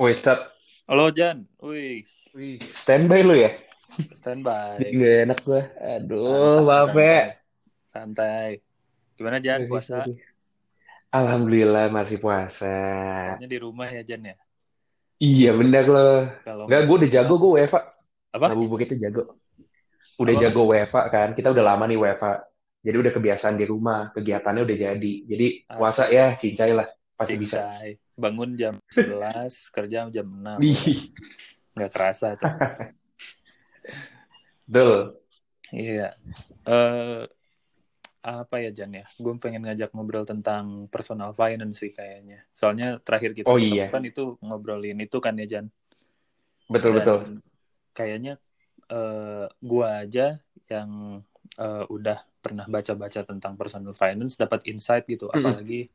Wih, Sat. Halo Jan, wih, Wih, standby lu ya? standby, Gak enak gua. Aduh, maaf ya. santai, santai. Gimana Jan, puasa? Alhamdulillah masih puasa. Kayaknya di rumah ya Jan ya. Iya, bener. Kalau Enggak, nggak gue udah jago, gue WFA. apa? Ngabuburit itu jago. Udah Apa? jago WFA kan. Kita udah lama nih WFA. Jadi udah kebiasaan di rumah. Kegiatannya udah jadi. Jadi puasa ya, cincai lah. Pasti bisa. Bangun jam 11, kerja jam 6, udah. Ih, Nggak kerasa tuh. betul. Iya. Eh, apa ya Jan ya? Gue pengen ngajak ngobrol tentang personal finance sih kayaknya. Soalnya terakhir kita Oh iya, kan itu ngobrolin itu kan ya Jan. betul-betul. Dan kayaknya eh, gua aja yang eh, udah pernah baca-baca tentang personal finance dapat insight gitu Mm-mm. apalagi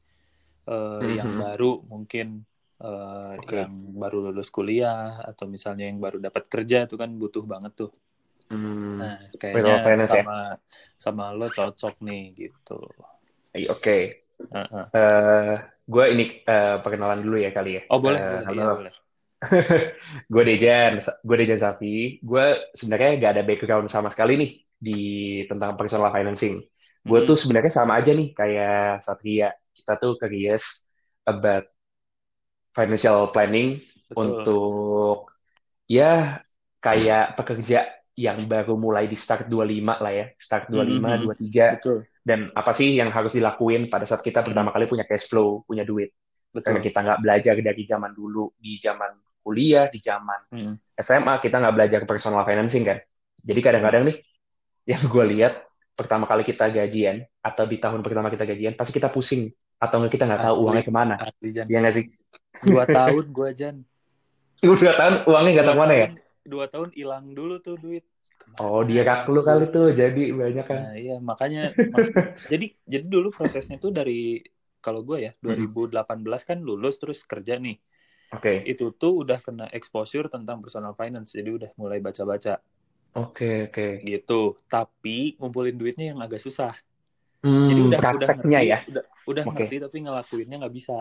eh, yang Mhm. baru mungkin eh, Oke. yang baru lulus kuliah atau misalnya yang baru dapat kerja itu kan butuh banget tuh Hmm, nah kayaknya finance ya. sama sama lo cocok nih gitu Oke. Heeh. Eh, gue ini eh, perkenalan dulu ya kali ya. oh boleh Eh, boleh iya boleh gue Dejan, gue Dejan Safi. Gue sebenarnya gak ada background sama sekali nih di tentang personal financing. Gue Mm-mm. tuh sebenarnya sama aja nih kayak Satria. Kita tuh curious about financial planning betul untuk ya kayak pekerja yang baru mulai di start 25 lah ya, start 25, Mhm. 23 betul dan apa sih yang harus dilakuin pada saat kita pertama kali punya cash flow, punya duit. Karena betul kita nggak belajar dari zaman dulu, di zaman kuliah, di zaman Mm. SMA, kita nggak belajar personal financing kan. Jadi kadang-kadang nih, yang gue lihat, pertama kali kita gajian, atau di tahun pertama kita gajian, pasti kita pusing. Atau nggak kita nggak tahu uangnya ke mana. asli Jan Iya nggak sih? dua tahun gua Jan Udah tahun uangnya nggak dua tahu ke mana ya? dua tahun hilang dulu tuh duit Oh, dia ke mana kak lu kali tuh, jadi banyak kan. nah iya makanya mak- jadi jadi dulu prosesnya tuh dari kalau gue ya Mm-mm. 2018 kan lulus terus kerja nih Oke, itu tuh udah kena exposure tentang personal finance jadi udah mulai baca-baca oke, oke. gitu tapi ngumpulin duitnya yang agak susah jadi Hmm, udah udah prakteknya ngerti ya. udah udah Oke, ngerti tapi ngelakuinnya nggak bisa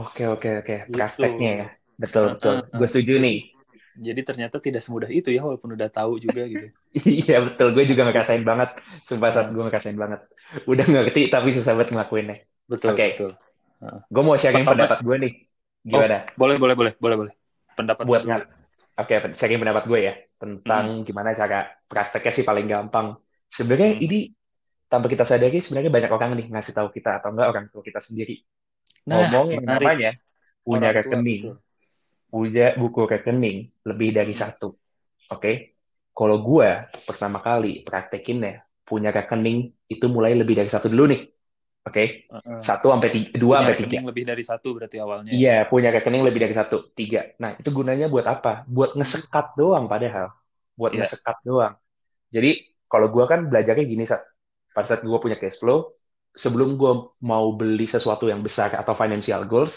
oke, oke, oke. gitu Prakteknya ya. Betul, betul. Gue setuju jadi nih. jadi ternyata tidak semudah itu ya walaupun udah tahu juga gitu Iya betul, gue juga asli ngerasain banget. Sumpah saat gue ngerasain banget. Udah ngerti tapi susah banget ngelakuinnya. betul Oke, betul Heeh. gue mau sharing pertama pendapat gue nih. oh Gimana? boleh boleh boleh boleh boleh pendapat Buat? Oke, sharing pendapat gue ya tentang Mm-mm. gimana cara prakteknya sih paling gampang. Sebenarnya Mm. ini tanpa kita sadari sebenarnya banyak orang nih ngasih tahu kita atau enggak orang tua kita sendiri. Nah, Ngomong yang menarik. namanya punya Orang tua, rekening, betul. punya buku rekening lebih dari Hmm. satu. Oke, kalau gue pertama kali praktekinnya punya rekening itu mulai lebih dari satu dulu nih. Oke, Heeh. satu sampai tiga, dua sampai tiga. lebih dari satu berarti awalnya ya. Iya, punya rekening lebih dari satu, tiga. Nah, itu gunanya buat apa? Buat ngesekat doang padahal. Buat Iya. ngesekat doang. Jadi, kalau gua kan belajarnya gini, saat pada saat gua punya cash flow, sebelum gua mau beli sesuatu yang besar atau financial goals,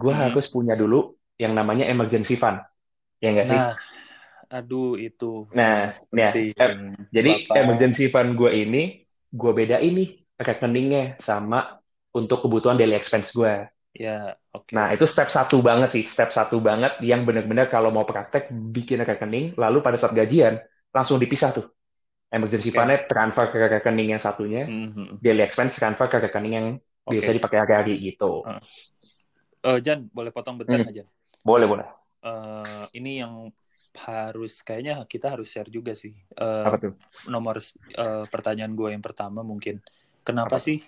gua Mm-mm. harus punya dulu yang namanya emergency fund. Ya nggak sih? Nah, aduh itu Nah, ya, jadi Bapak. emergency fund gue ini, gue bedain nih rekeningnya sama untuk kebutuhan daily expense gue. Ya, oke. Nah, itu step satu banget sih, step satu banget yang benar-benar kalau mau praktek bikin rekening, lalu pada saat gajian langsung dipisah tuh. Emergency Oke. fund-nya transfer ke rekening yang satunya, Mhm. daily expense transfer ke rekening yang biasa Oke. dipakai hari-hari gitu. Heeh. Eh, Jan, boleh potong bentar Hmm, Jan? boleh, boleh. Eh, ini yang harus kayaknya kita harus share juga sih. Eh, Apa tuh? nomor eh, pertanyaan gue yang pertama mungkin, kenapa Apa sih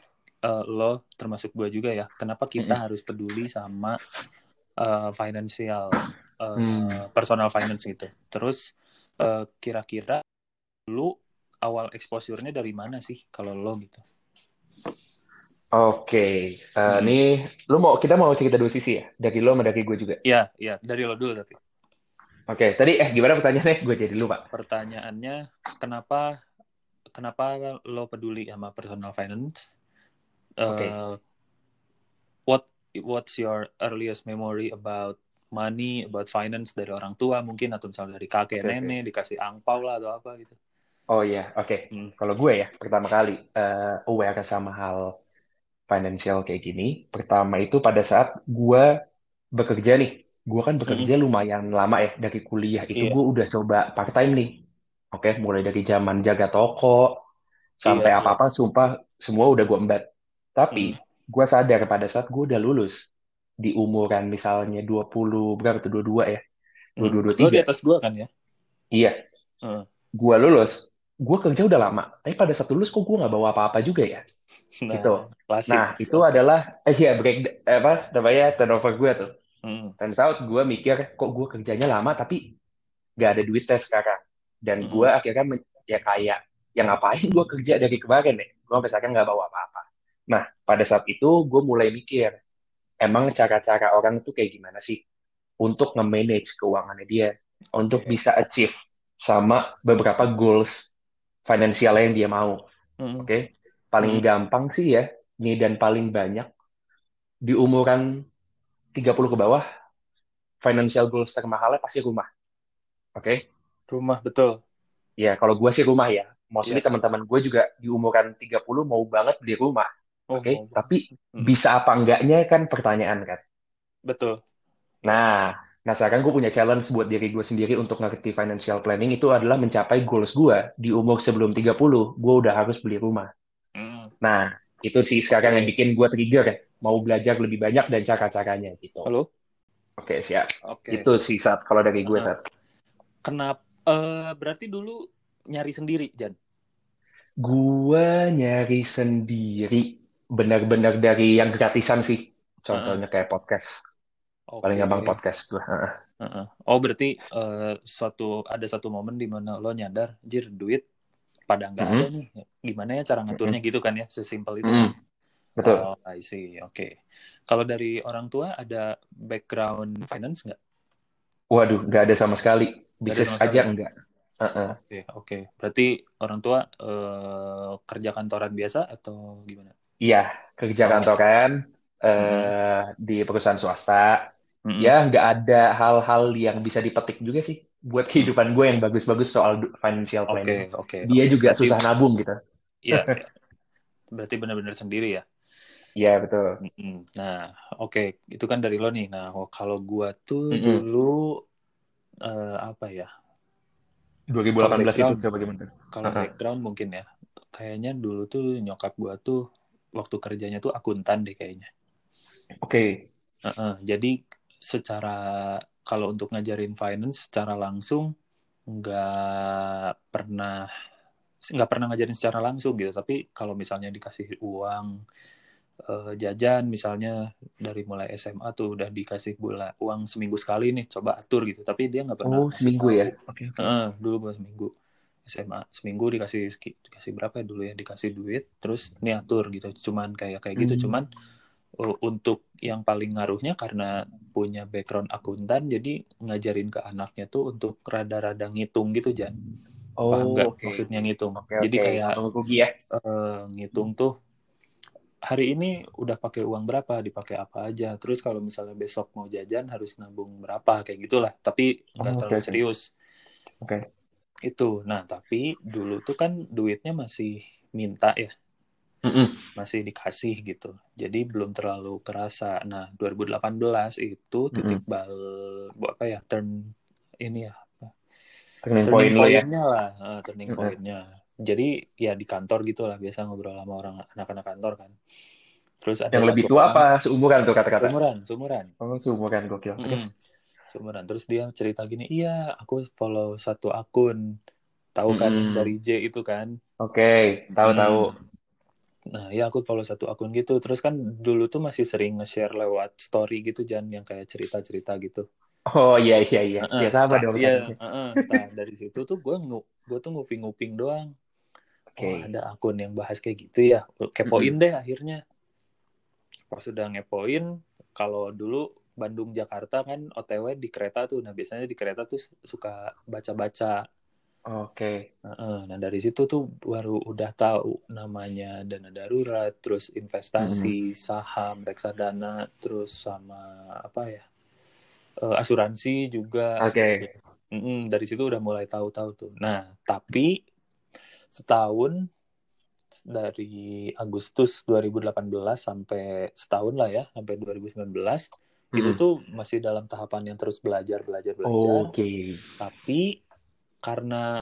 eh, lo termasuk gue juga ya? Kenapa kita Mm-mm. harus peduli sama eh, financial, eh, Hmm, personal finance gitu? Terus kira-kira lu awal exposure-nya dari mana sih kalau lo gitu? Oke, Eh, Mm-mm. nih lu mau kita mau cerita dua sisi ya, dari lo sama dari gue juga. Iya, iya, dari lo dulu tapi. Oke, tadi eh gimana pertanyaannya? Gue jadi lupa. Pertanyaannya, kenapa kenapa lo peduli sama personal finance? Oke, Eh, what what's your earliest memory about money, about finance dari orang tua mungkin atau misalnya dari kakek oke. nenek dikasih angpau lah atau apa gitu. Oh iya, oke. Hmm. Kalau gue ya, pertama kali eh, aware sama hal financial kayak gini, pertama itu pada saat gue bekerja nih. gue kan bekerja lumayan lama ya dari kuliah itu Iya. gue udah coba part time nih oke mulai dari zaman jaga toko sampai Iya, apa-apa sumpah semua udah gue embat tapi gue sadar pada saat gue udah lulus di umuran misalnya 20 berapa tuh 22 ya Hmm. 22 Lo di 23 atas gua kan ya? iya Heeh. gue lulus gue kerja udah lama tapi pada saat lulus kok gue nggak bawa apa-apa juga ya Nah, Gitu. klasik. nah itu adalah eh iya break apa namanya turnover gue tuh Hmm. turns out gue mikir kok gue kerjanya lama tapi gak ada duitnya sekarang dan Mm-mm. gue akhirnya men- ya kayak ya ngapain gue kerja dari kemarin ya? Gue sampai sekarang nggak bawa apa-apa. Nah pada saat itu gue mulai mikir emang cara-cara orang tuh kayak gimana sih untuk nge-manage keuangannya dia? Untuk bisa achieve sama beberapa goals finansial yang dia mau. Hmm. oke? Paling Hmm. gampang sih ya nih dan paling banyak di umuran 30 ke bawah financial goals termahalnya pasti rumah. Oke Rumah betul. Ya, kalau gue sih rumah ya. Maksudnya Iya. teman-teman gue juga di umuran 30 mau banget beli rumah. Oh, Oke, mau- tapi Hmm. bisa apa enggaknya kan pertanyaan kan. betul. Nah, nah sekarang gue punya challenge buat diri gue sendiri untuk ngerti financial planning itu adalah mencapai goals gue di umur sebelum 30, gue udah harus beli rumah. Hmm. Nah, itu sih sekarang yang bikin gue trigger ya. Mau belajar lebih banyak dan cara-caranya gitu. Halo. Oke, siap. Oke. Itu sih saat kalau dari gue Uh-uh. saat. Kenapa? Eh berarti dulu nyari sendiri, Jan. Gue nyari sendiri benar-benar dari yang gratisan sih. Contohnya kayak podcast. Paling Oke. gampang podcast tuh. Heeh. Heeh. Oh berarti eh, suatu ada satu momen di mana lo nyadar, jir duit pada nggak Mm-mm. ada nih. Gimana ya cara ngaturnya gitu kan ya, sesimpel itu. Mm, betul. Oh, I see. Oke. Kalau dari orang tua ada background finance nggak? Waduh, nggak ada sama sekali. Bisnis aja enggak. Heeh. Oke, oke. Berarti orang tua eh, kerja kantoran biasa atau gimana? Iya, kerja Oh. kantoran eh, di perusahaan swasta. Mm-mm. Ya, nggak ada hal-hal yang bisa dipetik juga sih buat kehidupan gue yang bagus-bagus soal financial planning. oke. Dia oke. juga Berarti- susah nabung gitu. Iya. Berarti benar-benar sendiri ya. Iya, betul. Mm-mm. Nah, oke, itu kan dari lo nih. Nah, oh, kalau gua tuh Mm-mm. dulu eh, apa ya? 2018 Kalau itu coba gimana? Kalau Uh-uh. background mungkin ya. Kayaknya dulu tuh nyokap gua tuh waktu kerjanya tuh akuntan deh kayaknya. Oke. Heeh, jadi secara kalau untuk ngajarin finance secara langsung nggak pernah nggak pernah ngajarin secara langsung gitu. Tapi kalau misalnya dikasih uang eh, jajan misalnya dari mulai SMA tuh udah dikasih bola uang seminggu sekali nih coba atur gitu tapi dia nggak pernah Oh, seminggu ya? Oke, oke. Heeh, dulu gua seminggu SMA seminggu dikasih dikasih berapa ya dulu ya dikasih duit terus nih atur gitu cuman kayak kayak gitu Hmm. cuman uh, untuk yang paling ngaruhnya karena punya background akuntan jadi ngajarin ke anaknya tuh untuk rada-rada ngitung gitu Jan paham Oh, nggak oke. maksudnya ngitung Oke, jadi oke. kayak ya. eh, ngitung tuh hari ini udah pakai uang berapa dipakai apa aja. Terus kalau misalnya besok mau jajan harus nabung berapa kayak gitulah. Tapi nggak Oh, terlalu oke. serius. Oke. itu. Nah tapi dulu tuh kan duitnya masih minta ya. Mm-mm. masih dikasih gitu. Jadi belum terlalu kerasa. Nah 2018 itu titik bal bu- apa ya turn ini ya apa? Turning turning ya. point-nya lah. Eh, turning point-nya jadi ya di kantor gitu lah biasa ngobrol sama orang anak-anak kantor kan terus ada Yang lebih tua orang apa seumuran tuh kata-kata? sumuran sumuran Oh, seumuran gokil. Terus? Mm-mm. sumuran terus dia cerita gini iya aku follow satu akun tahu kan Mm-mm. dari J itu kan Oke, tahu-tahu. Hmm. Nah, ya aku follow satu akun gitu. Terus kan dulu tuh masih sering nge-share lewat story gitu, Jan, yang kayak cerita-cerita gitu. Oh iya iya iya. Heeh, Ya sama sa- dong. Iya, sama. heeh. Nah, dari situ tuh gue gue tuh nguping-nguping doang. Oke. Oh, ada akun yang bahas kayak gitu ya. Kepoin deh akhirnya. Pas sudah ngepoin, kalau dulu Bandung Jakarta kan OTW di kereta tuh. Nah, biasanya di kereta tuh suka baca-baca Oke. Heeh, Nah dari situ tuh baru udah tahu namanya dana darurat, terus investasi, saham, reksadana, terus sama apa ya eh, asuransi juga. Oke. Mm-mm, dari situ udah mulai tahu-tahu tuh. Nah tapi setahun dari Agustus 2018 sampai setahun lah ya sampai 2019 itu Mm-mm. tuh masih dalam tahapan yang terus belajar belajar belajar Oke. tapi karena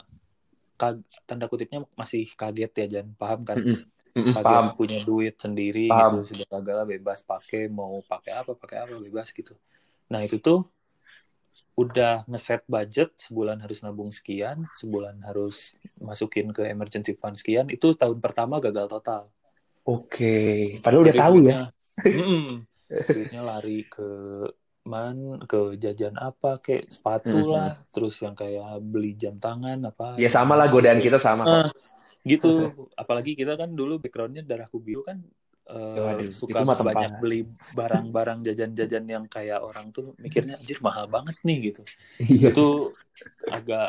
kag- tanda kutipnya masih kaget ya Jan paham kan Mm-mm. Mm-mm, kaget Paham. punya duit sendiri Paham. gitu sudah segala bebas pakai mau pakai apa pakai apa bebas gitu nah itu tuh udah ngeset budget sebulan harus nabung sekian sebulan harus masukin ke emergency fund sekian itu tahun pertama gagal total Oke. Padahal udah tahu ya. duitnya, duitnya lari ke man ke jajan apa kayak sepatu Mm-mm. lah terus yang kayak beli jam tangan apa Ya sama lah godaan kita sama. Ah, gitu apalagi kita kan dulu backgroundnya darahku biru kan eh, Waduh, suka itu banyak beli barang-barang jajan-jajan yang kayak orang tuh mikirnya anjir mahal banget nih gitu Iya. itu agak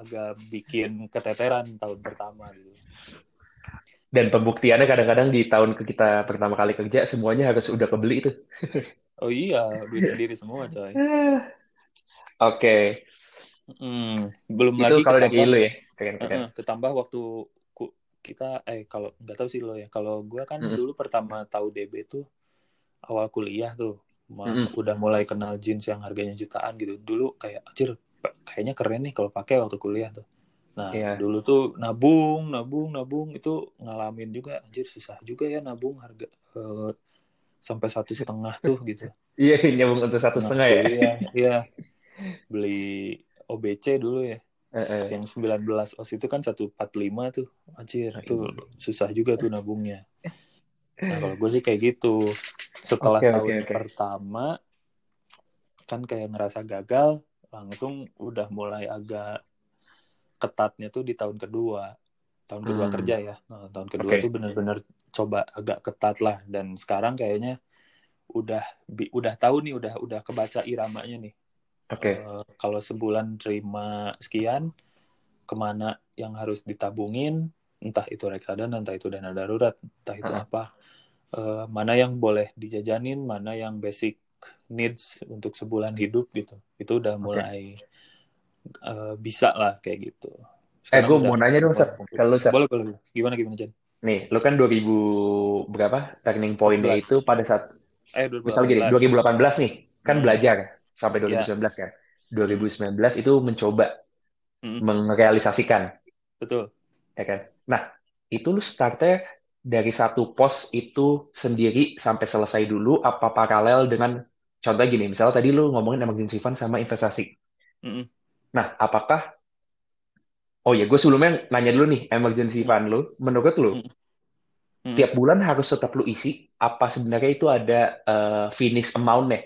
agak bikin keteteran tahun pertama gitu Dan pembuktiannya kadang-kadang di tahun ke kita pertama kali kerja semuanya harus udah kebeli itu. oh iya duit sendiri semua coy Oke. Hmm, belum Itu lagi kalau dari ketambah lu ya. Keren, keren. Heeh, ketambah waktu kita eh kalau nggak tahu sih lo ya kalau gue kan Mm-mm. dulu pertama tahu DB tuh awal kuliah tuh Ma- Mm-mm. udah mulai kenal jeans yang harganya jutaan gitu dulu kayak anjir kayaknya keren nih kalau pakai waktu kuliah tuh nah Iya. dulu tuh nabung nabung nabung itu ngalamin juga anjir susah juga ya nabung harga eh, sampai satu setengah tuh gitu Iya, nyambung untuk satu Nah, setengah ya. kuliah, iya beli OBC dulu ya Heeh. yang 19 os itu kan 145 tuh anjir itu iya. susah juga tuh nabungnya nah kalau gue sih kayak gitu setelah oke, tahun oke. pertama kan kayak ngerasa gagal langsung udah mulai agak ketatnya tuh di tahun kedua tahun kedua Hmm. kerja ya nah, tahun kedua Oke. tuh bener-bener coba agak ketat lah dan sekarang kayaknya udah bi- udah tahu nih udah udah kebaca iramanya nih Oke. Eh, kalau sebulan terima sekian, ke mana yang harus ditabungin, entah itu reksadana, entah itu dana darurat, entah itu Heeh. apa, Eh, mana yang boleh dijajanin, mana yang basic needs untuk sebulan hidup gitu, itu udah mulai eh, bisa lah kayak gitu. Eh, Sekarang gue udah mau nanya dong, kumpul. Kalau Sat. Boleh, boleh. Gimana, gimana, Jan? Nih, lu kan 2000 berapa? Turning point-nya 14. itu pada saat, Eh, misal gini, 2018 2018. nih, kan Hmm. belajar sampai Ya. 2019 kan. 2019 itu mencoba Hmm. merealisasikan, Betul. ya kan? Nah, itu lu startnya dari satu pos itu sendiri sampai selesai dulu, apa paralel dengan, contohnya gini, misalnya tadi lu ngomongin emergency fund sama investasi. Mm-mm. Nah, apakah, oh ya, gue sebelumnya nanya dulu nih, emergency fund lu, menurut lu, Mm. Mm. tiap bulan harus tetap lu isi, apa sebenarnya itu ada eh, finish amount-nya?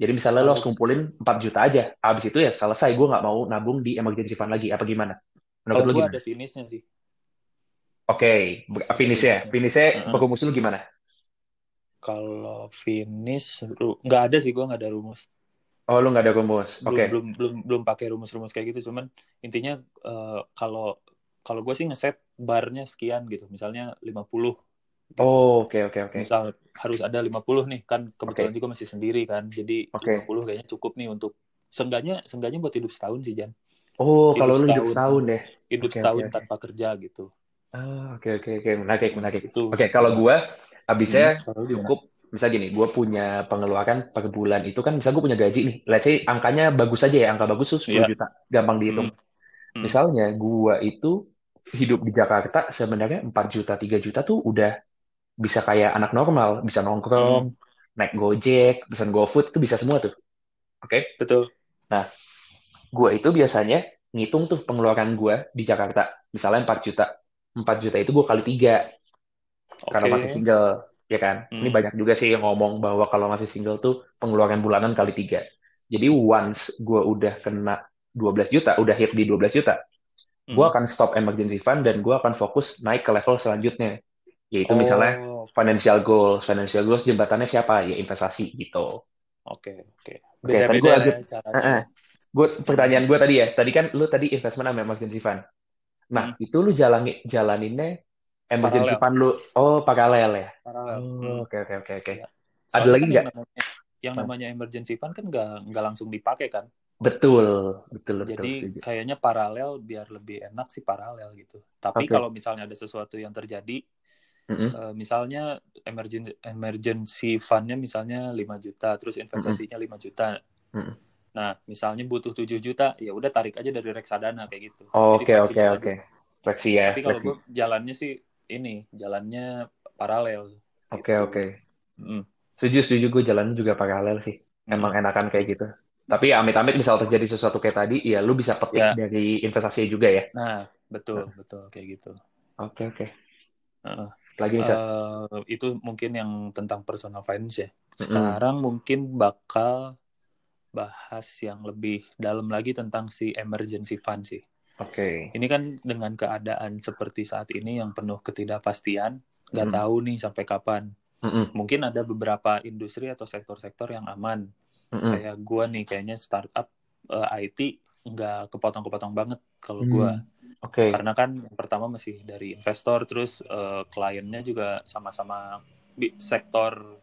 Jadi misalnya lo harus kumpulin 4 juta aja, habis itu ya selesai, gue nggak mau nabung di emergency fund lagi, apa gimana? Menurut gue gimana? ada finishnya sih, Oke, ada finish-nya. finishnya. Finish-nya Heeh. perumus lu gimana? Kalau finish, nggak ada sih gue nggak ada rumus. Oh, lu nggak ada rumus. Oke. belum belum belum pakai rumus-rumus kayak gitu. Cuman intinya eh, kalau kalau gue sih ngeset barnya sekian gitu. Misalnya 50 gitu. Oh, oke, oke, oke. Misal harus ada 50 nih kan kebetulan Oke, juga masih sendiri kan. Jadi oke. 50 kayaknya cukup nih untuk seenggaknya seenggaknya buat hidup setahun sih Jan. Oh, Hidup kalau lu hidup setahun deh. hidup oke, setahun oke. tanpa kerja gitu. Ah, oke, oke, oke. Menarik, Hmm, menarik. itu. Oke, kalau gue, Hmm, habisnya gimana? cukup, misal gini, gue punya pengeluaran per bulan itu kan, misal gue punya gaji nih, let's say angkanya bagus aja ya, angka bagus tuh 10 Iya. juta, gampang dihitung. Hmm, hmm. Misalnya gue itu hidup di Jakarta sebenarnya 4 juta, 3 juta tuh udah bisa kayak anak normal, bisa Hmm, nongkrong, naik Gojek, pesan GoFood, itu bisa semua tuh. Oke? betul. Nah, gue itu biasanya ngitung tuh pengeluaran gue di Jakarta. Misalnya 4 juta. 4 juta itu gue kali 3 karena Oke. masih single, ya kan? Ini Hmm, banyak juga sih yang ngomong bahwa kalau masih single tuh pengeluaran bulanan kali 3. Jadi once gue udah kena 12 juta, udah hit di 12 juta, gue hmm. akan stop emergency fund dan gue akan fokus naik ke level selanjutnya. Yaitu misalnya Oh, financial goals. Financial goals jembatannya siapa? Ya investasi gitu. oke, oke. Oke, tadi gue Beda-beda lanjut. caranya. Heeh. Gue pertanyaan gue tadi ya, tadi kan lu tadi investment sama emergency fund. Nah, Hmm, itu lu jalani jalaninnya emergency paralel, fund lu, oh paralel ya? paralel. Oh, Hmm. oke oke oke oke. Ya. Ada Soalnya lagi kan nggak? yang namanya yang Nah, namanya emergency fund kan nggak nggak langsung dipakai kan. betul, betul, betul, Jadi setuju. kayaknya paralel biar lebih enak sih paralel gitu. Tapi Oke. kalau misalnya ada sesuatu yang terjadi Mm-mm. Eh, misalnya emergency emergency fund-nya misalnya 5 juta, terus investasinya 5 juta. Mm-mm. Nah, misalnya butuh 7 juta, ya udah tarik aja dari reksadana kayak gitu. Oke, Jadi oke, oke. aja. Fleksi ya, Tapi kalau gue jalannya sih ini, jalannya paralel. Oke, Gitu. oke. Mm. Setuju, setuju. Gue jalan juga paralel sih. Mm. Emang enakan kayak gitu. Tapi amit-amit misal terjadi sesuatu kayak tadi, ya lu bisa petik Ya. dari investasi juga ya. Nah, betul, betul kayak gitu. Oke, oke. Lagi nih, Sat. Eh, itu mungkin yang tentang personal finance ya. Sekarang mungkin bakal bahas yang lebih dalam lagi tentang si emergency fund sih. Oke. Ini kan dengan keadaan seperti saat ini yang penuh ketidakpastian, nggak Mm-mm. tahu nih sampai kapan. Mm-mm. Mungkin ada beberapa industri atau sektor-sektor yang aman. Mm-mm. Kayak gua nih, kayaknya startup eh, IT nggak kepotong-kepotong banget kalau Hmm. gua. Oke. Karena kan yang pertama masih dari investor, terus eh, kliennya juga sama-sama sektor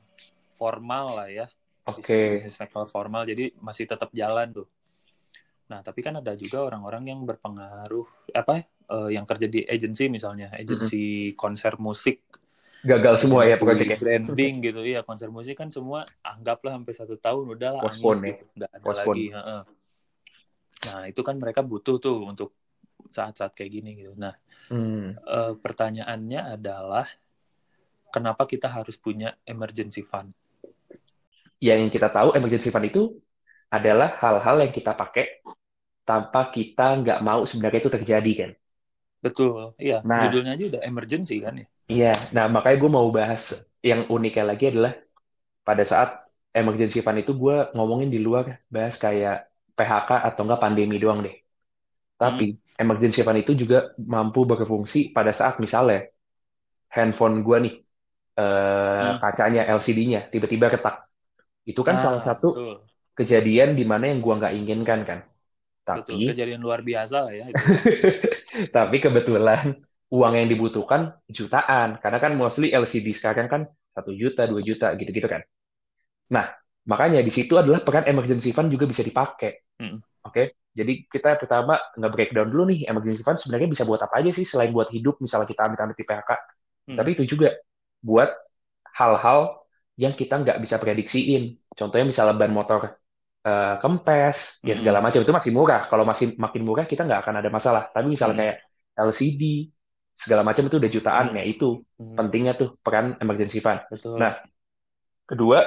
formal lah ya. Oke. Bisnis sektor formal, jadi masih tetap jalan tuh. Nah, tapi kan ada juga orang-orang yang berpengaruh, apa eh, yang kerja di agency misalnya, agency konser musik, Gagal semua ya proyeknya. branding gitu. Iya, konser musik kan semua anggaplah sampai satu tahun udahlah Postpone ya. gitu, nggak ada Postpone. lagi. Nah, itu kan mereka butuh tuh untuk saat-saat kayak gini gitu. Nah, Hmm. eh, pertanyaannya adalah kenapa kita harus punya emergency fund? Yang kita tahu emergency fund itu adalah hal-hal yang kita pakai tanpa kita nggak mau sebenarnya itu terjadi kan. Betul, iya. Nah. Judulnya aja udah emergency kan ya. Iya, nah makanya gue mau bahas yang uniknya lagi adalah pada saat emergency fund itu gue ngomongin di luar bahas kayak PHK atau enggak pandemi doang deh. Tapi emergency fund itu juga mampu berfungsi pada saat misalnya handphone gue nih eh, Hmm. kacanya LCD-nya tiba-tiba retak. Itu kan Ah, salah satu betul. kejadian di mana yang gue nggak inginkan kan. Betul, Tapi kejadian luar biasa lah ya itu. Tapi kebetulan uang yang dibutuhkan jutaan, karena kan mostly LCD sekarang kan satu juta, dua juta, gitu-gitu kan. Nah, makanya di situ adalah peran emergency fund juga bisa dipakai. Mm. Oke, jadi kita pertama nge-breakdown dulu nih, emergency fund sebenarnya bisa buat apa aja sih selain buat hidup, misalnya kita amit-amit di PHK. Hmm. Tapi itu juga buat hal-hal yang kita nggak bisa prediksiin. Contohnya misalnya ban motor eh, kempes, ya Mm-mm. segala macam itu masih murah. Kalau masih makin murah kita nggak akan ada masalah. Tapi misalnya Mm. kayak LCD, segala macam itu udah jutaan. Mm. Ya itu Hmm, pentingnya tuh peran emergency fund. betul. Nah, Kedua,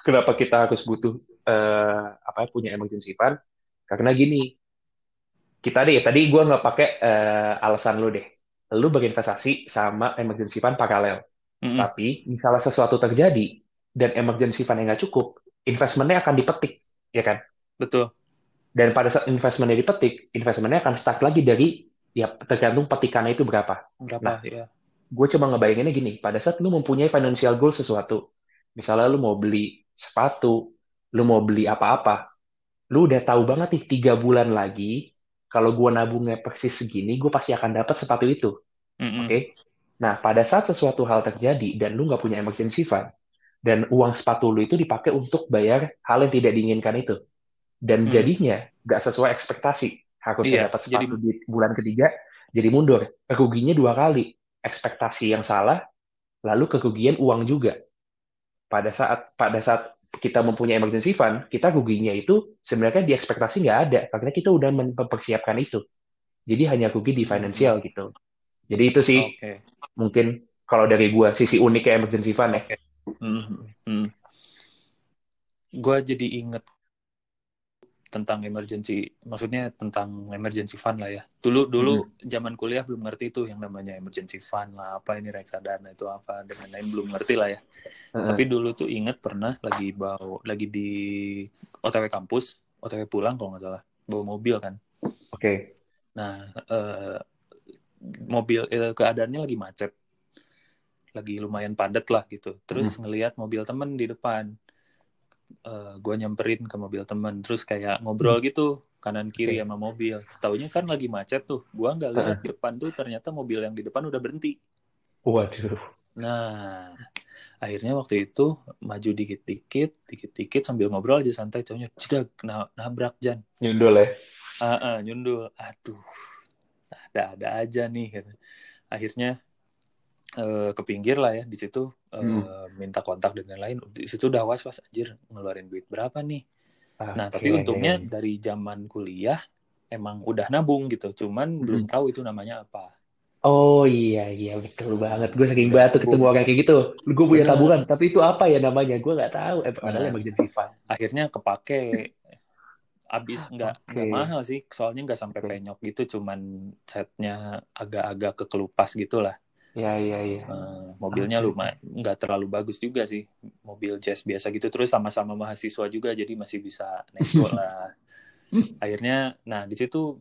kenapa kita harus butuh eh, apa punya emergency fund? Karena gini, kita deh tadi gue nggak pakai eh, alasan lu deh. Lu berinvestasi sama emergency fund paralel. Mm-mm. Tapi misalnya sesuatu terjadi dan emergency fund yang nggak cukup, investmentnya akan dipetik, ya kan? Betul. Dan pada saat investmentnya dipetik, investmentnya akan start lagi dari ya tergantung petikannya itu berapa. Berapa Nah, ya? gue cuma ngebayanginnya gini, pada saat lu mempunyai financial goal sesuatu, misalnya lu mau beli sepatu, lu mau beli apa-apa, lu udah tahu banget nih tiga bulan lagi, kalau gue nabungnya persis segini, gue pasti akan dapat sepatu itu, Mm-mm. oke? Nah, pada saat sesuatu hal terjadi dan lu nggak punya emergency fund, dan uang sepatu lu itu dipakai untuk bayar hal yang tidak diinginkan itu, dan Hmm. jadinya nggak sesuai ekspektasi, harusnya Iya, dapat jadi- sepatu di bulan ketiga, jadi mundur, ruginya dua kali, ekspektasi yang salah, lalu kerugian uang juga. Pada saat pada saat kita mempunyai emergency fund, kita ruginya itu sebenarnya di ekspektasi nggak ada, karena kita udah mempersiapkan itu. Jadi hanya rugi di financial gitu. Jadi itu sih Oke. mungkin kalau dari gua sisi uniknya emergency fund ya. Mm-mm. Gue jadi inget tentang emergency, maksudnya tentang emergency fund lah ya. Dulu dulu zaman kuliah belum ngerti tuh yang namanya emergency fund lah, apa ini reksadana itu apa dan lain-lain belum ngerti lah ya. Heeh. Tapi dulu tuh inget pernah lagi bawa lagi di OTW kampus, OTW pulang kalau nggak salah, bawa mobil kan. Oke. Nah, eh, mobil eh, keadaannya lagi macet, lagi lumayan padat lah gitu. Terus ngelihat mobil temen di depan, eh gue nyamperin ke mobil temen, terus kayak ngobrol gitu kanan kiri Oke. sama mobil. Taunya kan lagi macet tuh, gue nggak lihat depan tuh ternyata mobil yang di depan udah berhenti. Waduh. Nah, akhirnya waktu itu maju dikit-dikit, dikit-dikit sambil ngobrol aja santai, taunya sudah nabrak Jan. Nyundul ya. Ah, ah, nyundul. Aduh, ada-ada aja nih. Akhirnya eh, ke pinggir lah ya di situ Hmm. minta kontak dan lain-lain di situ udah was was anjir ngeluarin duit berapa nih nah Oke. tapi untungnya dari zaman kuliah emang udah nabung gitu cuman belum Mm-mm. tahu itu namanya apa Oh iya iya betul banget. Gue saking Udah batu ketemu orang kayak gitu. Gue punya tabungan, tapi itu apa ya namanya? Gue nggak tahu. Eh, padahal Nah. emergency fund. akhirnya kepake abis nggak Oke. mahal sih soalnya nggak sampai Oke. penyok gitu cuman setnya agak-agak kekelupas gitu lah Iya iya iya. Eh, mobilnya lumayan nggak terlalu bagus juga sih mobil jazz biasa gitu terus sama-sama mahasiswa juga jadi masih bisa nego lah akhirnya nah di situ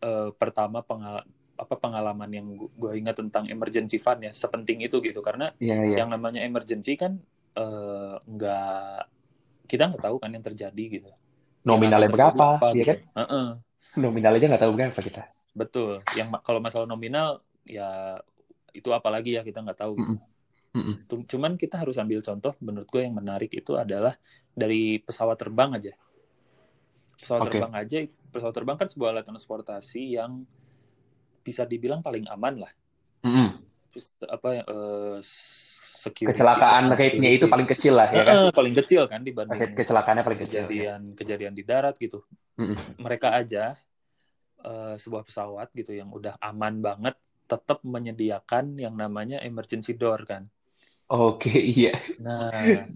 eh, pertama pengal apa pengalaman yang gue ingat tentang emergency fund ya sepenting itu gitu karena Iya iya. yang namanya emergency kan eh, nggak kita nggak tahu kan yang terjadi gitu Nominalnya berapa? apa gitu kan? Heeh, Nominal aja nggak tahu berapa kita. betul yang kalau masalah nominal ya itu apalagi ya kita nggak tahu gitu. Mm-mm. Tum- Cuman kita harus ambil contoh, menurut gue yang menarik itu adalah dari pesawat terbang aja. Pesawat Oke. terbang aja, pesawat terbang kan sebuah alat transportasi yang bisa dibilang paling aman lah. Mm-mm. Terus apa ya, eh, security Kecelakaan rate-nya itu paling kecil lah ya kan? Eh, paling kecil kan Rate dibanding kecelakaannya paling kecil. ya. kejadian kejadian di darat gitu. Mm-mm. Mereka aja eh, sebuah pesawat gitu yang udah aman banget tetap menyediakan yang namanya emergency door kan. Oke iya. Nah,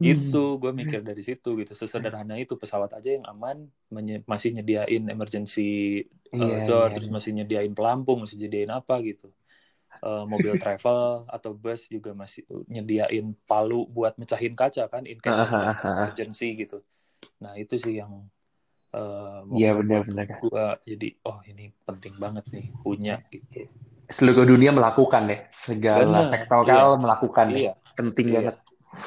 Hmm. itu gue mikir dari situ gitu sesederhana itu pesawat aja yang aman menye- masih nyediain emergency uh, Iya door iya. terus masih nyediain pelampung masih nyediain apa gitu Uh, mobil travel atau bus juga masih nyediain palu buat mecahin kaca kan in case ah, ah. emergency gitu nah itu sih yang uh, Iya membuat benar-benar. gue jadi oh ini penting banget nih punya gitu Seluruh dunia melakukan deh. Segala Benar, sektoral iya. melakukan iya Penting Iya. banget.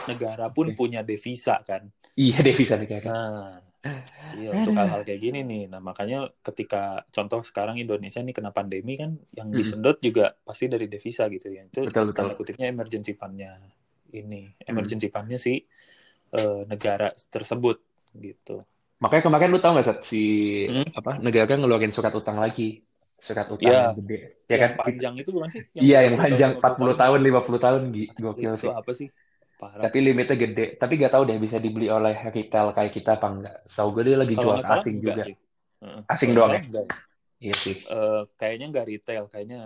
negara pun punya devisa kan Iya devisa negara. Nah, iya untuk hal-hal kayak gini nih. Nah, makanya ketika contoh sekarang Indonesia nih kena pandemi kan yang Mm. disedot juga pasti dari devisa gitu ya. Itu Betul betul. kutipnya emergency fund-nya ini. Emergency fund-nya si eh, negara tersebut gitu. Makanya kemarin lu tau gak Sat, si Hmm? apa negara ngeluarin surat utang lagi. Surat utang Iya. yang gede. Ya kan? yang panjang itu bukan sih? Iya, yang 30 panjang 40 tahun, 50 50 tahun gokil Itu sih. apa sih? Parah. Tapi limitnya gede. Tapi gak tahu deh bisa dibeli oleh retail kayak kita apa enggak. Setahu gue dia lagi Kalau jual salah asing juga. sih. Asing Kalau doang ya? enggak. Iya sih. Eh, kayaknya nggak retail, kayaknya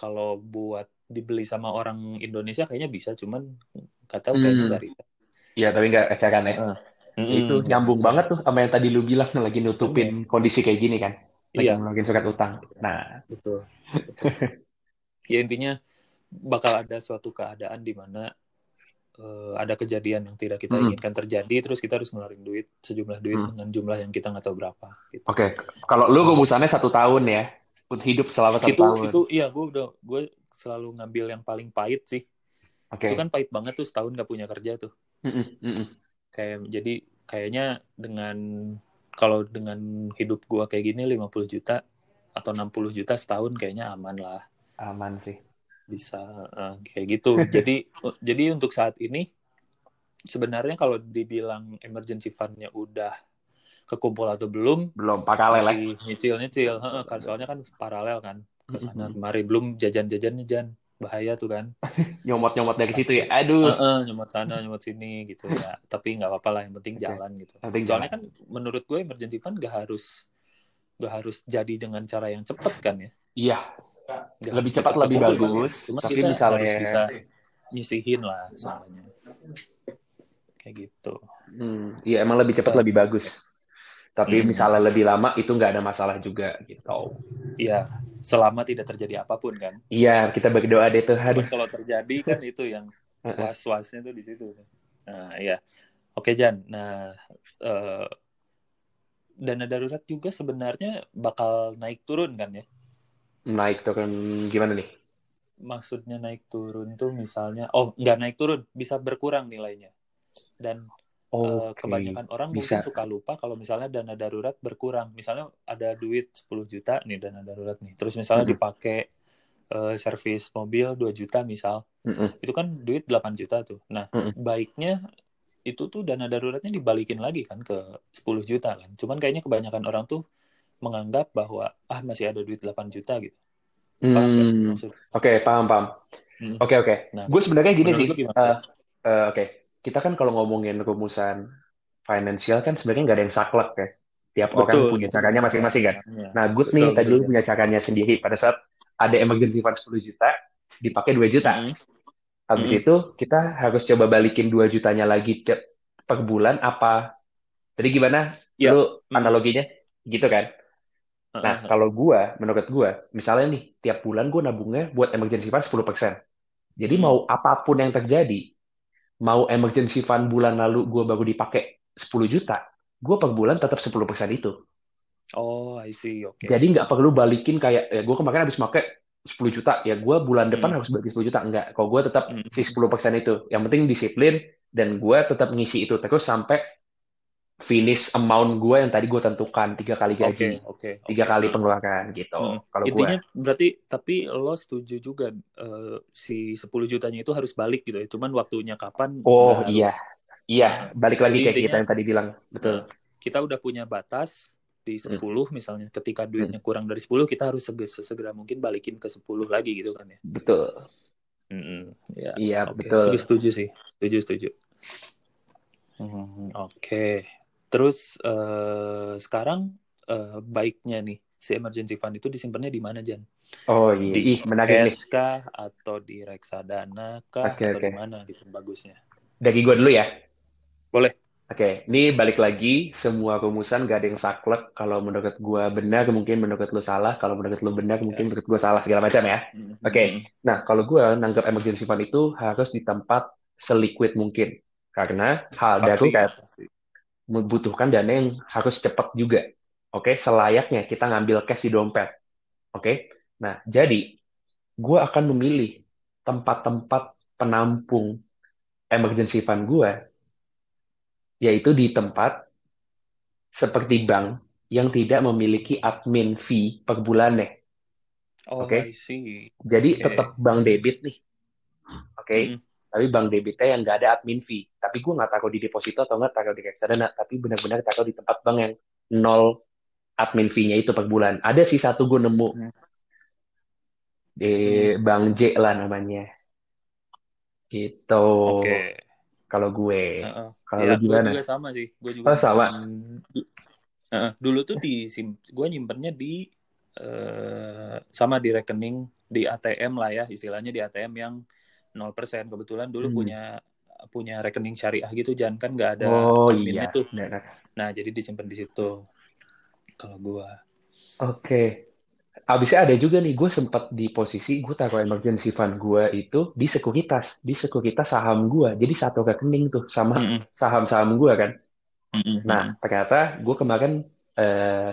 kalau buat dibeli sama orang Indonesia kayaknya bisa, cuman nggak tahu kayaknya Hmm. nggak retail. Iya, tapi nggak eceran ya. Heeh. Itu nyambung banget tuh sama yang tadi lu bilang lagi nutupin kondisi kayak gini kan. Lagi Iya, ngeluarin surat utang. Nah, betul. betul. ya intinya bakal ada suatu keadaan di mana eh, ada kejadian yang tidak kita Mm. inginkan terjadi, terus kita harus ngeluarin duit sejumlah duit Mm. dengan jumlah yang kita nggak tahu berapa. Gitu. oke. Kalau lu rumusannya satu tahun ya. Hidup selama satu Itu tahun. itu iya gue udah gue selalu ngambil yang paling pahit sih. Oke. Itu kan pahit banget tuh setahun nggak punya kerja tuh. Mm-mm, mm-mm. Kayak jadi kayaknya dengan kalau dengan hidup gua kayak gini 50 juta atau 60 juta setahun kayaknya aman lah. Aman sih. bisa eh, kayak gitu. jadi jadi untuk saat ini sebenarnya kalau dibilang emergency fund-nya udah kekumpul atau belum Belum paralel ya. masih nyicil-nyicil. Heeh, kan soalnya kan paralel kan ke sana Mm-mm. kemari belum jajan-jajannya jan bahaya tuh kan. Nyomot-nyomot dari situ ya. Aduh. Heeh, nyemot sana nyemot sini gitu ya. Tapi nggak apa-apa lah yang penting Oke. jalan gitu. Penting Soalnya kan menurut gue emergency fund gak harus gak harus jadi dengan cara yang cepat kan ya. Iya. Nggak Lebih cepat lebih kekumpul kan. bagus. Cuma Tapi kita misalnya harus bisa nyisihin lah semuanya. Kayak gitu. Hmm, iya emang lebih cepat lebih bagus. Tapi Hmm. misalnya lebih lama itu nggak ada masalah juga gitu. Iya, selama tidak terjadi apa pun kan. Iya, kita berdoa deh tuh. Cuman kalau terjadi kan itu yang was-wasnya tuh di situ. Nah, iya. Oke, Jan. Nah, eh, dana darurat juga sebenarnya bakal naik turun kan ya? Naik turun gimana nih? Maksudnya naik turun tuh misalnya, oh nggak naik turun, bisa berkurang nilainya. Dan eh, Oke. kebanyakan orang bisa. mungkin suka lupa kalau misalnya dana darurat berkurang. Misalnya ada duit 10 juta nih dana darurat nih. Terus misalnya Mm-mm. dipakai eh, servis mobil 2 juta misal. Mm-mm. Itu kan duit 8 juta tuh. Nah, Mm-mm. baiknya itu tuh dana daruratnya dibalikin lagi kan ke 10 juta kan. Cuman kayaknya kebanyakan orang tuh menganggap bahwa ah masih ada duit 8 juta gitu. Paham Hmm? Oke, paham paham. Mm. Oke oke. Nah, Gue sebenarnya gini sih. eh, eh, oke. Kita kan kalau ngomongin rumusan finansial kan sebenarnya nggak ada yang saklek ya. Tiap orang Betul, punya itu caranya masing-masing kan. Iya. Nah, nih Betul, tadi betul, lu punya caranya sendiri. Pada saat ada emergency fund 10 juta, dipakai 2 juta. Mm-mm. Habis Mm-mm. itu kita harus coba balikin 2 jutanya lagi tiap per bulan apa? Jadi gimana? Iya. Lu Mm-mm. analoginya gitu kan? Nah, kalau gua, menurut gua, misalnya nih, tiap bulan gua nabungnya buat emergency fund 10%. Jadi Hmm. mau apa pun yang terjadi, mau emergency fund bulan lalu gua baru dipakai 10 juta, gua per bulan tetap 10% itu. Oh, I see. Oke. Jadi nggak perlu balikin kayak, ya gua kemarin habis pakai 10 juta, ya gua bulan depan Hmm. harus bagi 10 juta. Enggak, kalau gua tetap Hmm. si 10% itu. Yang penting disiplin, dan gua tetap ngisi itu terus sampai finish amount gua yang tadi gua tentukan, tiga kali gaji, oke, tiga oke. kali pengeluaran gitu. mm. Kalau gua. Intinya berarti tapi lo setuju juga eh, si 10 jutanya itu harus balik gitu ya. Cuman waktunya kapan Oh iya, harus. iya. Balik lagi jadi kayak kita intinya yang tadi bilang, betul. nah, kita udah punya batas di Hmm, 10 misalnya. Ketika hmm, duitnya kurang dari 10, kita harus sege- sesegera mungkin balikin ke 10 lagi gitu kan ya. betul. Mm-mm. Ya, Iya, oke. betul. Setuju, setuju sih. Setuju, setuju. Hmm, oke. Terus eh, sekarang eh, baiknya nih si emergency fund itu disimpannya di mana, Jan? Oh iya, Di ih menarik nih. kah atau di reksadana kah Oke atau oke. di mana gitu bagusnya? Dari gua dulu ya. Boleh. Oke, ini balik lagi semua rumusan gak ada yang saklek. Kalau menurut gua benar, mungkin menurut lu salah. Kalau menurut lu benar, Ya. mungkin menurut gua salah segala macam ya. Mm, Oke, mm. nah kalau gua nanggap emergency fund itu harus di tempat seliquid mungkin. Karena hal Pasti, darurat pasti. Membutuhkan dana yang harus cepat juga. Oke, selayaknya kita ngambil cash di dompet. Oke, nah jadi gue akan memilih tempat-tempat penampung emergency fund gue, yaitu di tempat seperti bank yang tidak memiliki admin fee per bulannya. Oh, Oke, see. jadi Oke. tetap bank debit nih. Oke, Mm, tapi bank debitnya yang nggak ada admin fee. Tapi gue nggak taruh di deposito atau nggak taruh di reksadana, tapi benar-benar taruh di tempat bank yang nol admin fee-nya itu per bulan. Ada sih satu gue nemu mm, di. Bank J lah namanya. Itu Oke. kalau gue. Heeh. Kalau Ya, gue juga sama sih. Gue juga Oh, sama. Heeh, dulu tuh di gue nyimpennya di eh, sama di rekening di ATM lah ya, istilahnya di ATM yang 0%. Kebetulan dulu Hmm. punya punya rekening syariah gitu, jangan kan nggak ada Oh adminnya iya, tuh. benar. Nah, jadi disimpan di situ. Kalau gue. Oke. Abisnya ada juga nih, gue sempat di posisi gue taruh emergency fund gue itu di sekuritas, di sekuritas saham gue. Jadi satu rekening tuh sama Mm-mm, saham-saham gue kan. mm-mm, Nah, mm-mm. ternyata gue kemarin eh,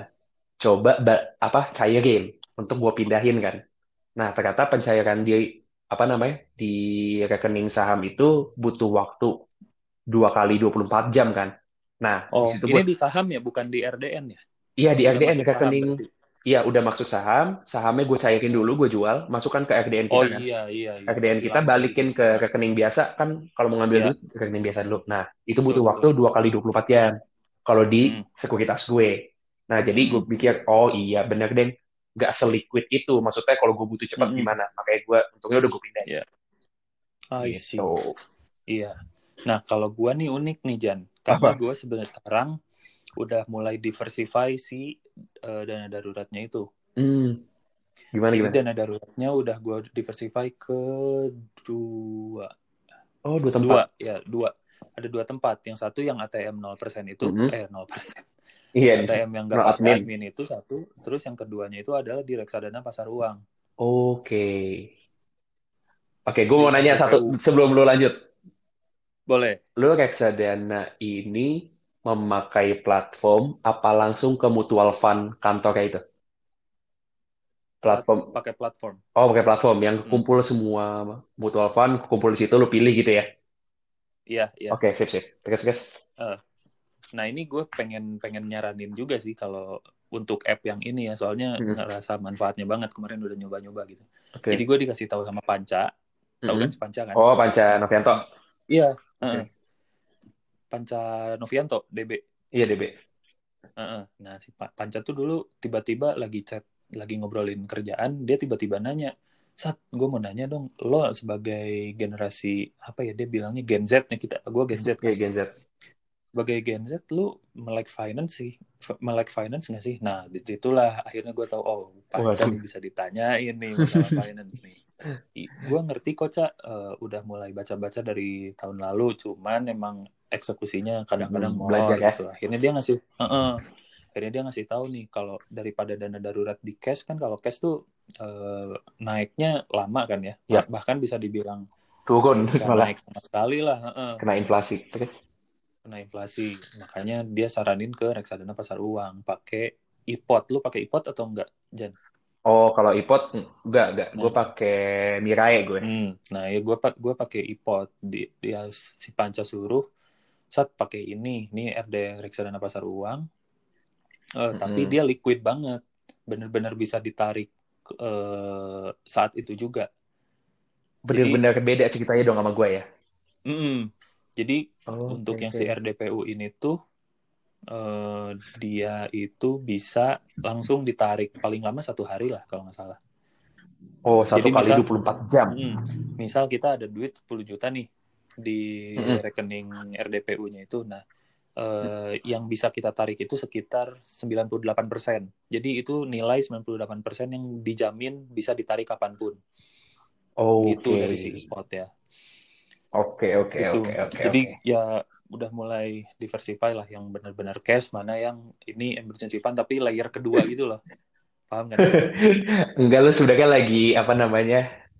coba ba- apa cairin untuk gue pindahin kan. Nah, ternyata pencairan di apa namanya di rekening saham itu butuh waktu dua kali 24 jam kan. Nah, di Oh, situ ini gue di saham ya, bukan di RDN ya? iya di Udah RDN saham rekening iya udah masuk saham, sahamnya gue cairin dulu, gue jual, masukkan ke RDN Oh kita kan. iya, iya, iya. RDN kita balikin ke rekening biasa kan kalau mau ngambil Iya, duit ke rekening biasa dulu. Nah, itu betul, butuh waktu betul. dua kali 24 jam kalau di Mm, sekuritas gue. Nah, jadi gue pikir, oh iya bener deh, nggak seliquid itu. Maksudnya kalau gue butuh cepat mm, mm. gimana? Makanya gue, untungnya udah gue pindahin. Iya, I see. Gitu. Iya. Nah, kalau gua nih unik nih, Jan. Karena gua sebenarnya sekarang udah mulai diversify si eh, dana daruratnya itu. Hmm, gimana Jadi gimana? dana daruratnya udah gua diversify ke dua. Oh, dua tempat. Dua, ya, dua. Ada dua tempat. Yang satu yang ATM 0% itu, Mhm. eh 0%. Iya, ATM yang nggak pakai admin. admin itu satu. Terus yang keduanya itu adalah di reksadana pasar uang. Oke. Oke, gue mau nanya satu sebelum lu lanjut. Boleh. Lu reksadana ini memakai platform apa langsung ke mutual fund kantornya itu? Plat, Platform. pakai platform. Oh, pakai platform yang Hmm. kumpul semua mutual fund, kumpul di situ, lu pilih gitu ya? Iya, iya. Oke, sip, sip. Terus, terus. Eh, Nah ini gue pengen pengen nyaranin juga sih kalau untuk app yang ini ya soalnya Hmm. ngerasa manfaatnya banget kemarin udah nyoba-nyoba gitu. Oke. Jadi gue dikasih tahu sama Panca, tahu Mm-mm. kan si Panca kan? Oh, Panca Novianto. Iya, Oke. heeh. Panca Novianto DB. Iya, DB. Heeh. Nah si Pa- Panca tuh dulu tiba-tiba lagi chat, lagi ngobrolin kerjaan, dia tiba-tiba nanya, Sat, gue mau nanya dong, lo sebagai generasi apa ya dia bilangnya Gen Z nih kita, gue Gen Z. Kayak Gen Z. Sebagai Gen Z, lu melek finance sih, melek finance nggak sih? Nah, di situlah akhirnya gue tahu, oh, pacar Waduh. bisa ditanyain nih masalah finance nih. Gue ngerti kok, Cak, uh, udah mulai baca-baca dari tahun lalu, cuman emang eksekusinya kadang-kadang Hmm, molor belajar ya. gitu. Akhirnya dia ngasih, uh-uh. akhirnya dia ngasih tahu nih kalau daripada dana darurat di cash kan kalau cash tuh uh, naiknya lama kan ya, Yap. bahkan bisa dibilang Turun malah naik sama sekali lah. uh-uh kena inflasi. Terus kena inflasi. Makanya dia saranin ke reksadana pasar uang pakai ipot. Lu pakai ipot atau enggak, Jan? Oh, kalau ipot enggak, enggak. Gue Nah. pakai Mirai gue. Hmm. Nah, ya gue gue pakai ipot. Di, dia si Panca suruh saat pakai ini, ini RD reksadana pasar uang. Eh, Tapi Mm-mm. dia liquid banget, bener-bener bisa ditarik eh, saat itu juga. Bener-bener beda ceritanya dong sama gue ya. Mm-mm. Jadi Oh, untuk oke, yang si RDPU ini tuh eh, dia itu bisa langsung ditarik paling lama satu hari lah kalau nggak salah. Oh, satu Jadi kali misal- 24 jam. Mm, misal kita ada duit 10 juta nih di Mm-mm. rekening RDPU-nya itu, nah eh, yang bisa kita tarik itu sekitar 98%. Jadi itu nilai 98% yang dijamin bisa ditarik kapan pun. Oke. Gitu dari si ipot ya. Oke, oke, Gitu. oke, oke, Jadi oke. ya udah mulai diversify lah yang benar-benar cash, mana yang ini emergency fund tapi layer kedua gitu loh. Paham kan? Enggak, lu sebenarnya lagi apa namanya?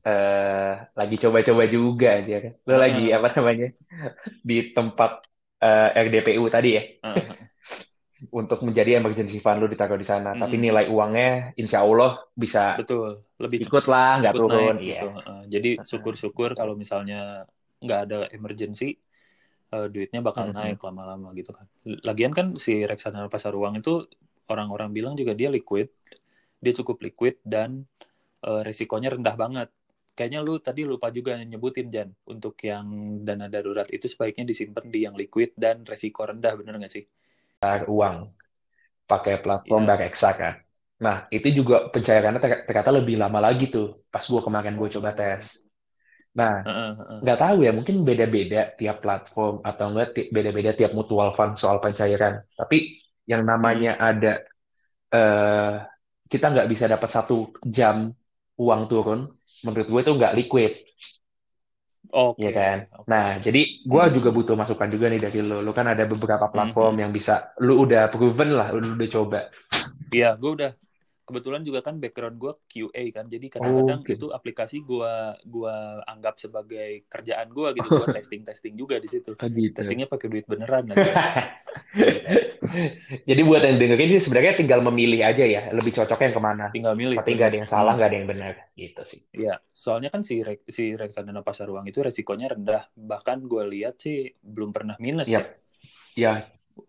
eh lagi coba-coba juga dia kan. Lu Heeh. lagi apa namanya? Di tempat eh, RDPU tadi ya. Heeh. Untuk menjadi emergency fund lu ditaruh di sana. Tapi Mm-mm. nilai uangnya insya Allah bisa Betul, lebih ikut lah, nggak turun. naik Iya. gitu. Heeh. Jadi syukur-syukur kalau misalnya nggak ada emergency, eh, duitnya bakal Mhm. naik lama-lama gitu kan. Lagian kan si reksadana pasar uang itu orang-orang bilang juga dia liquid, dia cukup liquid dan eh, resikonya rendah banget. Kayaknya lu tadi lupa juga nyebutin Jan, untuk yang dana darurat itu sebaiknya disimpan di yang liquid dan resiko rendah, bener nggak sih? Taruh uang pakai platform Iya. Bareksa kan. Nah, itu juga pencairannya ter- ternyata lebih lama lagi tuh pas gua kemarin gue coba tes. Nah, nggak tahu ya, mungkin beda-beda tiap platform atau enggak beda-beda tiap mutual fund soal pencairan. Tapi yang namanya ada eh kita nggak bisa dapat satu jam uang turun, menurut gue itu nggak liquid, Oke, ya kan? oke. Nah, jadi gue Hmm. juga butuh masukan juga nih dari lo. Lo kan ada beberapa platform yang bisa, lo udah proven lah, lo udah coba. Iya, gue udah kebetulan juga kan background gue QA kan, jadi kadang-kadang Oke. itu aplikasi gue gua anggap sebagai kerjaan gue gitu, gue testing testing juga di situ. Oh, gitu. Testingnya pakai duit beneran lagi. Jadi buat yang dengerin sih sebenarnya tinggal memilih aja ya, lebih cocoknya yang ke mana. Tinggal milih. Tapi nggak ada yang salah, Hmm. nggak ada yang benar, gitu sih. Iya, soalnya kan si rek- si reksadana pasar uang itu resikonya rendah. Bahkan gue lihat sih belum pernah minus Yap. ya. Ya,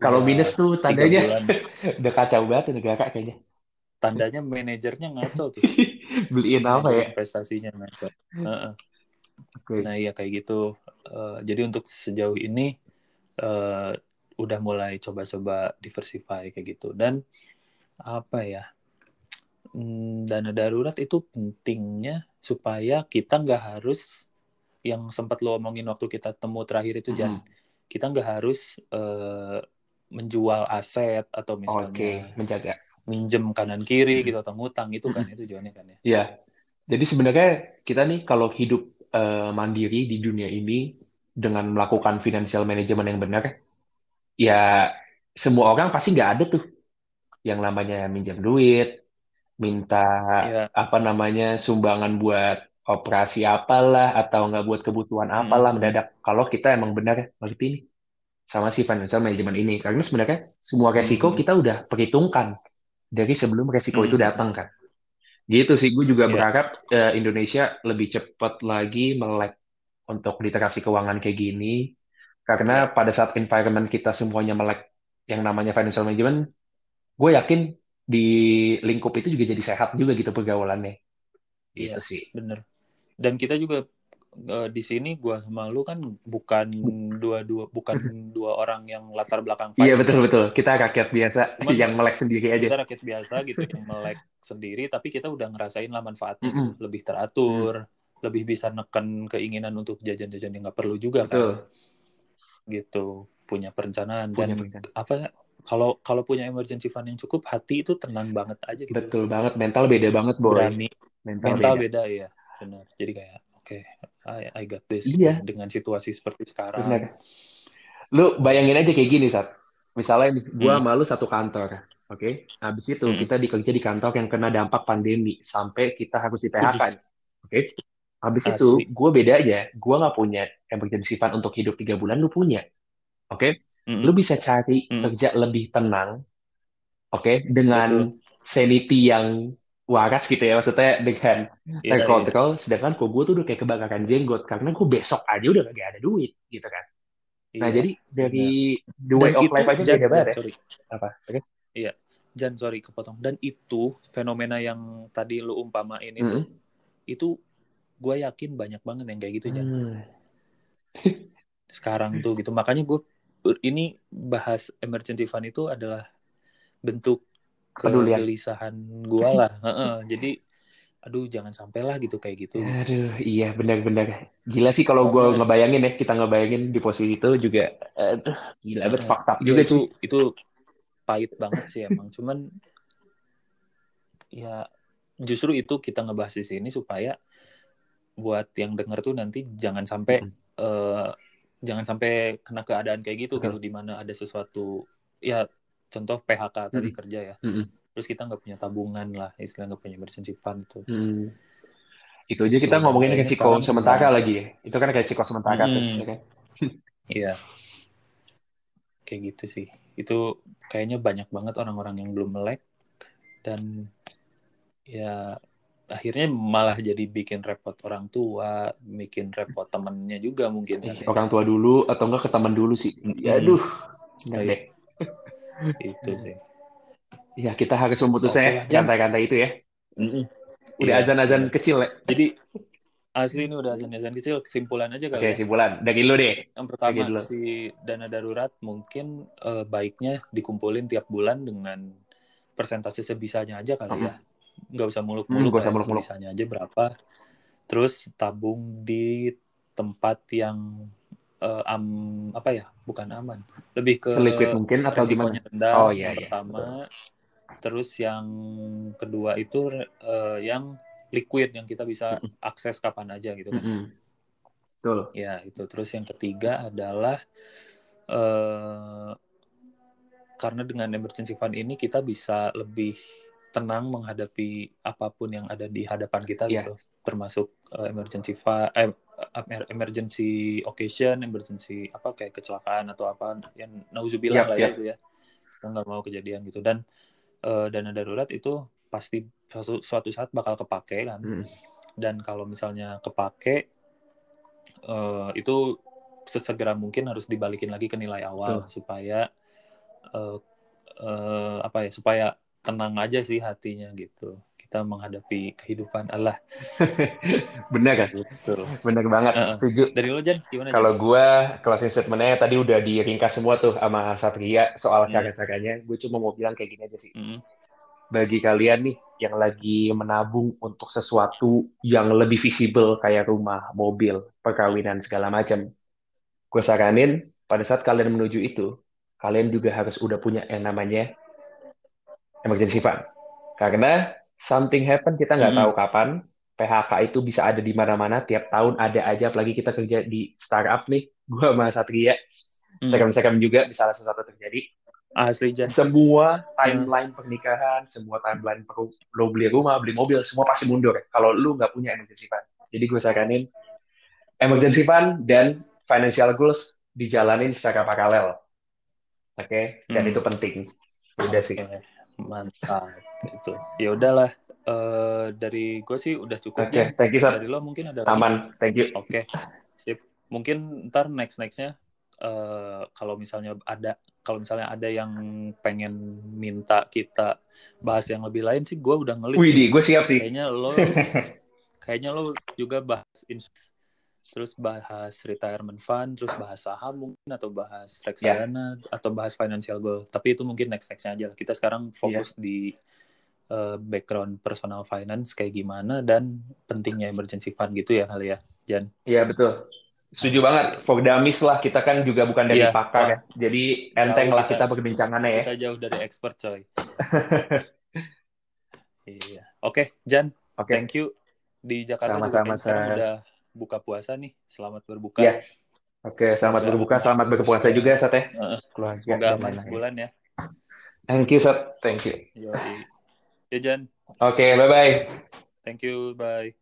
kalau minus tuh tandanya udah kacau banget negara kayaknya. Tandanya manajernya ngaco tuh. Beliin apa ya? investasinya ngaco. Heeh. Oke. Nah iya kayak gitu. Eh, jadi untuk sejauh ini eh, udah mulai coba-coba diversify kayak gitu. Dan apa ya? Hmm, dana darurat itu pentingnya supaya kita nggak harus yang sempat lo omongin waktu kita temu terakhir itu Jan. Mm. Kita nggak harus eh, menjual aset atau misalnya menjaga. Minjem kanan kiri gitu atau ngutang itu kan itu tujuannya kan ya. Iya. Jadi sebenarnya kita nih kalau hidup eh, mandiri di dunia ini dengan melakukan financial management yang benar, ya semua orang pasti nggak ada tuh yang namanya minjam duit, minta Iya. apa namanya sumbangan buat operasi apalah atau nggak buat kebutuhan apalah Hmm. mendadak. Kalau kita emang benar ngerti nih sama si financial management ini, karena sebenarnya semua resiko Hmm. kita udah perhitungkan dari sebelum resiko itu Hmm. datang kan. Gitu sih, gue juga Iya. berharap eh, Indonesia lebih cepat lagi melek untuk literasi keuangan kayak gini. Karena pada saat environment kita semuanya melek yang namanya financial management, gue yakin di lingkup itu juga jadi sehat juga gitu pergaulannya. Iya. Gitu sih. Bener. Dan kita juga eh, di sini gua sama lu kan bukan dua dua bukan dua orang yang latar belakang Iya betul betul. Kita rakyat biasa Cuman yang melek sendiri aja. kita rakyat biasa gitu yang melek sendiri tapi kita udah ngerasain lah manfaatnya gitu. Mm-mm. lebih teratur lebih bisa neken keinginan untuk jajan-jajan yang nggak perlu juga Betul. kan gitu punya perencanaan Punya dan perencanaan. apa kalau kalau punya emergency fund yang cukup hati itu tenang banget aja gitu Betul banget. Mental beda banget boy. berani Mental, mental beda. beda ya benar jadi kayak oke I, I got this Iya. gitu. dengan situasi seperti sekarang Benar. Lu bayangin aja kayak gini saat misalnya nih, gua Hmm. sama lu satu kantor. Oke, habis itu Hmm. kita dikerja di kantor yang kena dampak pandemi sampai kita harus di PHK. Oke, habis Asli. itu gue beda aja. Gue nggak punya emergency fund untuk hidup tiga bulan. Lu punya. Oke, Mm-mm. lu bisa cari Mm. kerja lebih tenang. Oke, dengan Betul. sanity yang waras gitu ya. Maksudnya dengan Iya, iya. terkontrol. Sedangkan kok gue tuh udah kayak kebakaran jenggot karena gue besok aja udah gak ada duit gitu kan. Nah, Iya, jadi dari the Dan way of itu, life aja Jan, beda banget ya. sorry. Apa? Serius? Jan, sorry kepotong. Dan itu fenomena yang tadi lu umpamain itu, Mm-mm. itu gue yakin banyak banget yang kayak gitu Jan. Hmm. Sekarang tuh gitu. Makanya gue ini bahas emergency fund itu adalah bentuk. Kegelisahan gue lah. Jadi, aduh jangan sampai lah gitu kayak gitu. Aduh, iya benar-benar. Gila sih kalau gue ngebayangin ya, kita ngebayangin di posisi itu juga, aduh, gila banget, juga itu itu pahit banget sih emang. Cuman ya justru itu kita ngebahas di sini supaya buat yang denger tuh nanti jangan sampai Mm. eh, jangan sampai kena keadaan kayak gitu Betul. gitu di mana ada sesuatu ya contoh PHK tadi Mm. kerja ya. Mm-mm. Terus kita nggak punya tabungan lah, istilah nggak punya emergency fund itu. Hmm. Itu aja kita Tuh, ngomongin resiko sementara lagi ya. Itu kan resiko sementara tuh, Mm. ya kan? Iya. Kayak gitu sih. Itu kayaknya banyak banget orang-orang yang belum melek dan ya akhirnya malah jadi bikin repot orang tua, bikin repot temennya juga mungkin kan Eh, ya. Orang tua dulu atau enggak ke teman dulu sih. Ya, aduh. Enggak Iya. deh. Itu sih. Ya, kita harus memutusnya ya, Jan. rantai-rantai itu ya. Udah Iya, azan-azan bener. kecil ya. Jadi asli ini udah azan-azan kecil, kesimpulan aja kali Oke, ya. simpulan. Dari lu deh. Yang pertama Bagi dulu. si dana darurat mungkin eh, baiknya dikumpulin tiap bulan dengan persentase sebisanya aja kali ya. Nggak usah Hmm, muluk-muluk nggak usah lah, muluk-muluk. sebisanya aja berapa. Terus tabung di tempat yang eh, am apa ya? Bukan aman. Lebih ke Seliquid mungkin atau gimana? rendah Oh, iya, yang iya, pertama. Terus yang kedua itu eh, yang liquid yang kita bisa akses kapan aja gitu kan. Betul. Ya, itu. Terus yang ketiga adalah eh karena dengan emergency fund ini kita bisa lebih tenang menghadapi apa pun yang ada di hadapan kita Iya. gitu. Termasuk eh, emergency fund eh, emergency occasion, emergency apa kayak kecelakaan atau apa yang nauzubillah Yap, lah ya yap. itu ya. Kita nggak mau kejadian gitu dan eh, dana darurat itu pasti suatu, suatu saat bakal kepake kan Mm. dan kalau misalnya kepake eh, itu sesegera mungkin harus dibalikin lagi ke nilai awal supaya eh, eh, apa ya supaya tenang aja sih hatinya gitu kita menghadapi kehidupan Allah Bener kan? gitu Bener banget. Heeh. Setuju. dari lo Jan gimana? Kalau gue closing statementnya tadi udah diringkas semua tuh sama Satria soal Hmm. cara-caranya. Gue cuma mau bilang kayak gini aja sih. Mm-mm. Bagi kalian nih yang lagi menabung untuk sesuatu yang lebih visible kayak rumah, mobil, perkawinan segala macam, gue saranin pada saat kalian menuju itu, kalian juga harus udah punya yang namanya emergency fund. Karena something happen kita nggak tahu kapan. PHK itu bisa ada di mana-mana, tiap tahun ada aja, apalagi kita kerja di startup nih, gue sama Satria, Hmm. sekam-sekam juga bisa sesuatu terjadi. asli Jan Semua timeline pernikahan, semua timeline perlu lo beli rumah, beli mobil, semua pasti mundur kalau lu nggak punya emergency fund. Jadi gue saranin emergency fund dan financial goals dijalanin secara paralel. Oke, dan Hmm. itu penting. Udah sih. Mantap itu ya udahlah Eh, dari gue sih udah cukup Oke, Jan. thank you, Sat. dari lo mungkin ada lagi Aman, thank you. Oke, sip. Mungkin ntar next nextnya eh kalau misalnya ada kalau misalnya ada yang pengen minta kita bahas yang lebih lain sih, gue udah ngelis. Wih, gue siap sih. Kayaknya lo kayaknya lo juga bahas terus bahas retirement fund, terus bahas saham mungkin atau bahas Ya. reksadana atau bahas financial goal. Tapi itu mungkin next nextnya aja. Kita sekarang fokus di uh, background personal finance kayak gimana dan pentingnya emergency fund gitu ya kali ya, Jan. Iya betul. Setuju banget. For dummies lah kita kan juga bukan dari Iya, pakar ya. Jadi enteng Jauh lah kita- kita perbincangannya ya. Kita jauh dari expert coy. iya. Oke, Jan, Oke. thank you. Di Jakarta juga Sama-sama, sekarang Sar. udah buka puasa nih. Selamat berbuka. Iya. Oke, selamat Semoga- berbuka, selamat berpuasa juga Sat ya. Heeh. Keluarga Semoga aman sebulan ya. Thank you Sat, thank you. Yoi. Ya Jan, Oke, bye bye. thank you, bye.